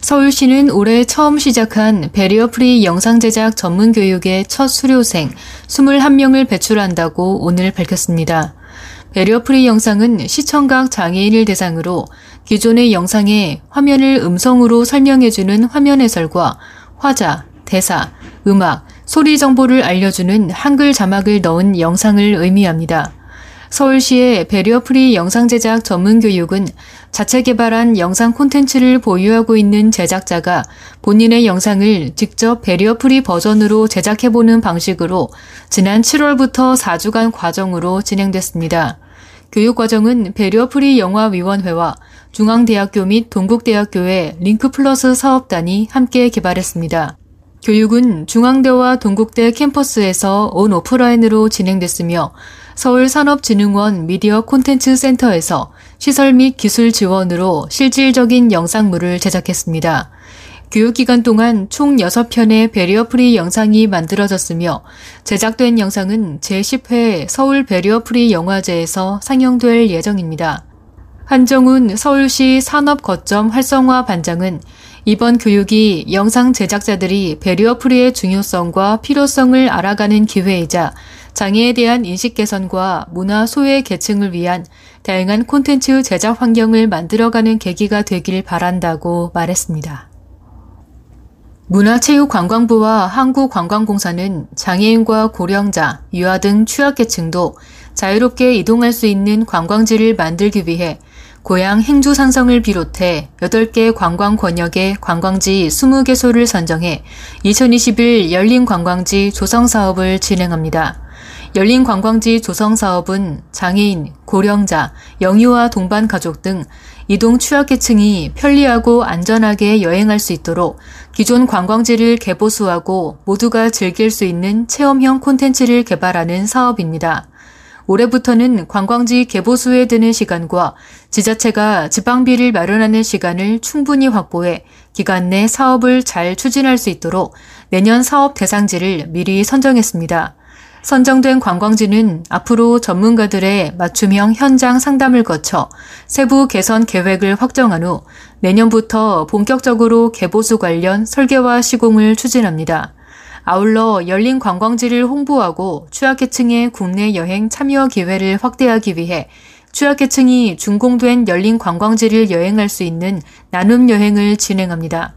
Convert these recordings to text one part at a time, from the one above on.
서울시는 올해 처음 시작한 barrier free 영상 제작 전문 교육의 첫 수료생 21명을 배출한다고 오늘 밝혔습니다. barrier free 영상은 시청각 장애인을 대상으로 기존의 영상에 화면을 음성으로 설명해주는 화면 해설과 화자, 대사, 음악, 소리 정보를 알려주는 한글 자막을 넣은 영상을 의미합니다. 서울시의 barrier free 영상 제작 전문 교육은 자체 개발한 영상 콘텐츠를 보유하고 있는 제작자가 본인의 영상을 직접 barrier free 버전으로 제작해보는 방식으로 지난 7월부터 4주간 과정으로 진행됐습니다. 교육 과정은 barrier free 영화위원회와 중앙대학교 및 동국대학교의 LINC Plus 사업단이 함께 개발했습니다. 교육은 중앙대와 동국대 캠퍼스에서 온 오프라인으로 진행됐으며 서울산업진흥원 미디어 콘텐츠 센터에서 시설 및 기술 지원으로 실질적인 영상물을 제작했습니다. 교육기간 동안 총 6편의 barrier free 영상이 만들어졌으며 제작된 영상은 제10회 서울 barrier free 영화제에서 상영될 예정입니다. 한정훈 서울시 산업거점 활성화 반장은 이번 교육이 영상 제작자들이 barrier free의 중요성과 필요성을 알아가는 기회이자 장애에 대한 인식 개선과 문화 소외 계층을 위한 다양한 콘텐츠 제작 환경을 만들어가는 계기가 되길 바란다고 말했습니다. 문화체육관광부와 한국관광공사는 장애인과 고령자, 유아 등 취약계층도 자유롭게 이동할 수 있는 관광지를 만들기 위해 고향 행주 상성을 비롯해 8개 관광 권역의 관광지 20개소를 선정해 2021 열린 관광지 조성 사업을 진행합니다. 열린 관광지 조성 사업은 장애인, 고령자, 영유아 동반 가족 등 이동 취약계층이 편리하고 안전하게 여행할 수 있도록 기존 관광지를 개보수하고 모두가 즐길 수 있는 체험형 콘텐츠를 개발하는 사업입니다. 올해부터는 관광지 개보수에 드는 시간과 지자체가 지방비를 마련하는 시간을 충분히 확보해 기간 내 사업을 잘 추진할 수 있도록 내년 사업 대상지를 미리 선정했습니다. 선정된 관광지는 앞으로 전문가들의 맞춤형 현장 상담을 거쳐 세부 개선 계획을 확정한 후 내년부터 본격적으로 개보수 관련 설계와 시공을 추진합니다. 아울러 열린 관광지를 홍보하고 취약계층의 국내 여행 참여 기회를 확대하기 위해 취약계층이 준공된 열린 관광지를 여행할 수 있는 나눔 여행을 진행합니다.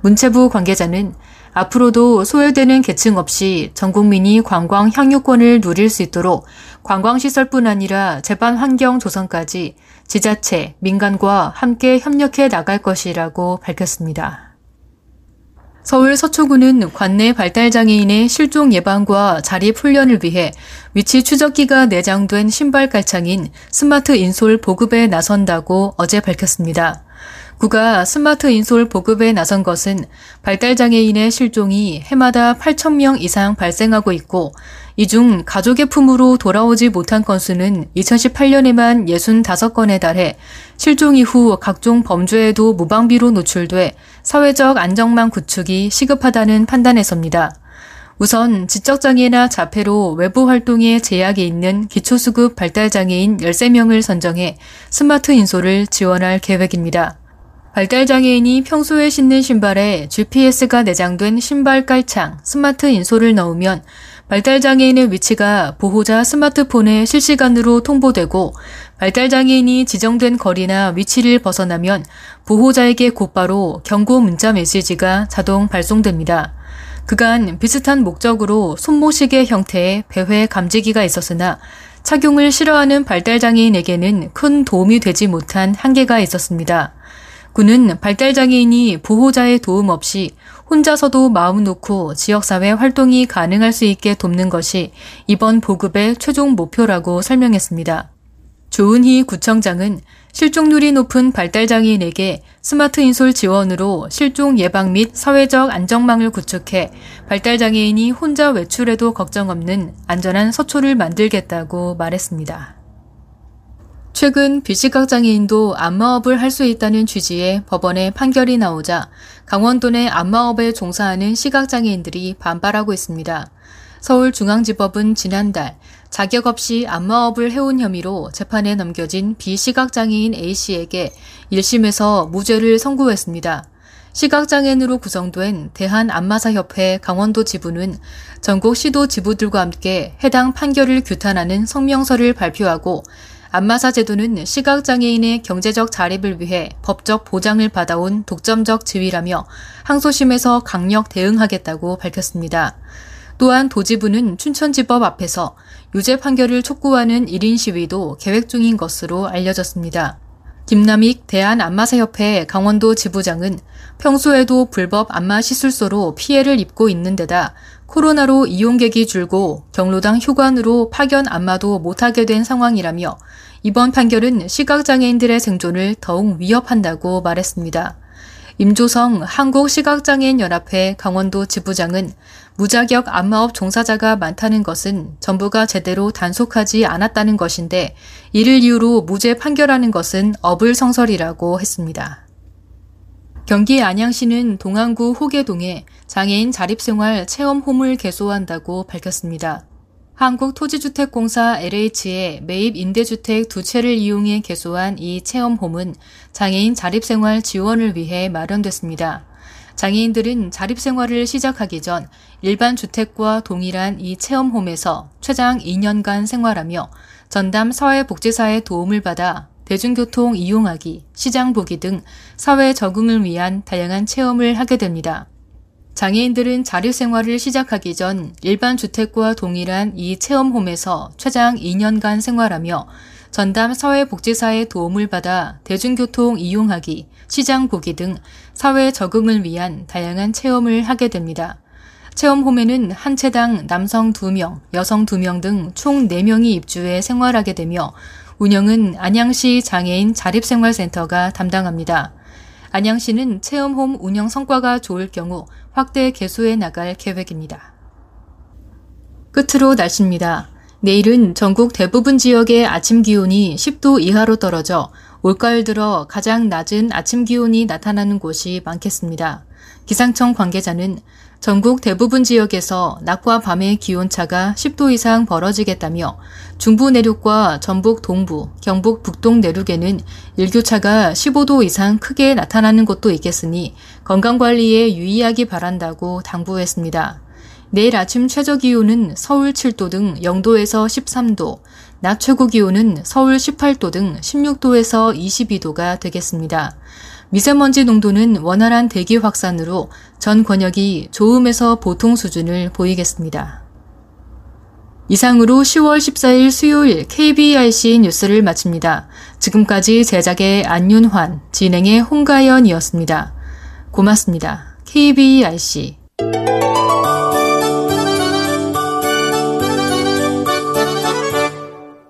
문체부 관계자는 앞으로도 소외되는 계층 없이 전 국민이 관광 향유권을 누릴 수 있도록 관광시설뿐 아니라 제반 환경 조성까지 지자체, 민간과 함께 협력해 나갈 것이라고 밝혔습니다. 서울 서초구는 관내 발달장애인의 실종 예방과 자립 훈련을 위해 위치 추적기가 내장된 신발 깔창인 스마트 인솔 보급에 나선다고 어제 밝혔습니다. 구가 스마트 인솔 보급에 나선 것은 발달장애인의 실종이 해마다 8천명 이상 발생하고 있고 이 중 가족의 품으로 돌아오지 못한 건수는 2018년에만 65건에 달해 실종 이후 각종 범죄에도 무방비로 노출돼 사회적 안정망 구축이 시급하다는 판단에서입니다. 우선 지적장애나 자폐로 외부 활동에 제약이 있는 기초수급 발달장애인 13명을 선정해 스마트 인솔을 지원할 계획입니다. 발달장애인이 평소에 신는 신발에 GPS가 내장된 신발 깔창, 스마트 인솔을 넣으면 발달장애인의 위치가 보호자 스마트폰에 실시간으로 통보되고 발달장애인이 지정된 거리나 위치를 벗어나면 보호자에게 곧바로 경고 문자 메시지가 자동 발송됩니다. 그간 비슷한 목적으로 손모시계 형태의 배회 감지기가 있었으나 착용을 싫어하는 발달장애인에게는 큰 도움이 되지 못한 한계가 있었습니다. 군은 발달장애인이 보호자의 도움 없이 혼자서도 마음 놓고 지역사회 활동이 가능할 수 있게 돕는 것이 이번 보급의 최종 목표라고 설명했습니다. 조은희 구청장은 실종률이 높은 발달장애인에게 스마트 인솔 지원으로 실종 예방 및 사회적 안정망을 구축해 발달장애인이 혼자 외출해도 걱정 없는 안전한 서초를 만들겠다고 말했습니다. 최근 비시각장애인도 안마업을 할 수 있다는 취지의 법원의 판결이 나오자 강원도 내 안마업에 종사하는 시각장애인들이 반발하고 있습니다. 서울중앙지법은 지난달 자격 없이 안마업을 해온 혐의로 재판에 넘겨진 비시각장애인 A씨에게 1심에서 무죄를 선고했습니다. 시각장애인으로 구성된 대한안마사협회 강원도 지부는 전국 시도 지부들과 함께 해당 판결을 규탄하는 성명서를 발표하고 안마사 제도는 시각장애인의 경제적 자립을 위해 법적 보장을 받아온 독점적 지위라며 항소심에서 강력 대응하겠다고 밝혔습니다. 또한 도지부는 춘천지법 앞에서 유죄 판결을 촉구하는 1인 시위도 계획 중인 것으로 알려졌습니다. 김남익 대한안마사협회 강원도 지부장은 평소에도 불법 안마 시술소로 피해를 입고 있는 데다 코로나로 이용객이 줄고 경로당 휴관으로 파견 안마도 못하게 된 상황이라며 이번 판결은 시각장애인들의 생존을 더욱 위협한다고 말했습니다. 임조성 한국시각장애인연합회 강원도 지부장은 무자격 안마업 종사자가 많다는 것은 정부가 제대로 단속하지 않았다는 것인데 이를 이유로 무죄 판결하는 것은 어불성설이라고 했습니다. 경기 안양시는 동안구 호계동에 장애인 자립생활 체험홈을 개소한다고 밝혔습니다. 한국토지주택공사 LH의 매입 임대주택 두 채를 이용해 개소한 이 체험홈은 장애인 자립생활 지원을 위해 마련됐습니다. 장애인들은 자립생활을 시작하기 전 일반 주택과 동일한 이 체험홈에서 최장 2년간 생활하며 전담 사회복지사의 도움을 받아 대중교통 이용하기, 시장 보기 등 사회 적응을 위한 다양한 체험을 하게 됩니다. 장애인들은 자립 생활을 시작하기 전 일반 주택과 동일한 이 체험홈에서 최장 2년간 생활하며 전담 사회복지사의 도움을 받아 대중교통 이용하기, 시장 보기 등 사회 적응을 위한 다양한 체험을 하게 됩니다. 체험홈에는 한 채당 남성 2명, 여성 2명 등 총 4명이 입주해 생활하게 되며 운영은 안양시 장애인 자립생활센터가 담당합니다. 안양시는 체험홈 운영 성과가 좋을 경우 확대 개소해 나갈 계획입니다. 끝으로 날씨입니다. 내일은 전국 대부분 지역의 아침 기온이 10도 이하로 떨어져 올가을 들어 가장 낮은 아침 기온이 나타나는 곳이 많겠습니다. 기상청 관계자는 전국 대부분 지역에서 낮과 밤의 기온차가 10도 이상 벌어지겠다며 중부 내륙과 전북 동부, 경북 북동 내륙에는 일교차가 15도 이상 크게 나타나는 곳도 있겠으니 건강관리에 유의하기 바란다고 당부했습니다. 내일 아침 최저 기온은 서울 7도 등 0도에서 13도, 낮 최고 기온은 서울 18도 등 16도에서 22도가 되겠습니다. 미세먼지 농도는 원활한 대기 확산으로 전 권역이 좋음에서 보통 수준을 보이겠습니다. 이상으로 10월 14일 수요일 KBRC 뉴스를 마칩니다. 지금까지 제작의 안윤환, 진행의 홍가연이었습니다. 고맙습니다. KBRC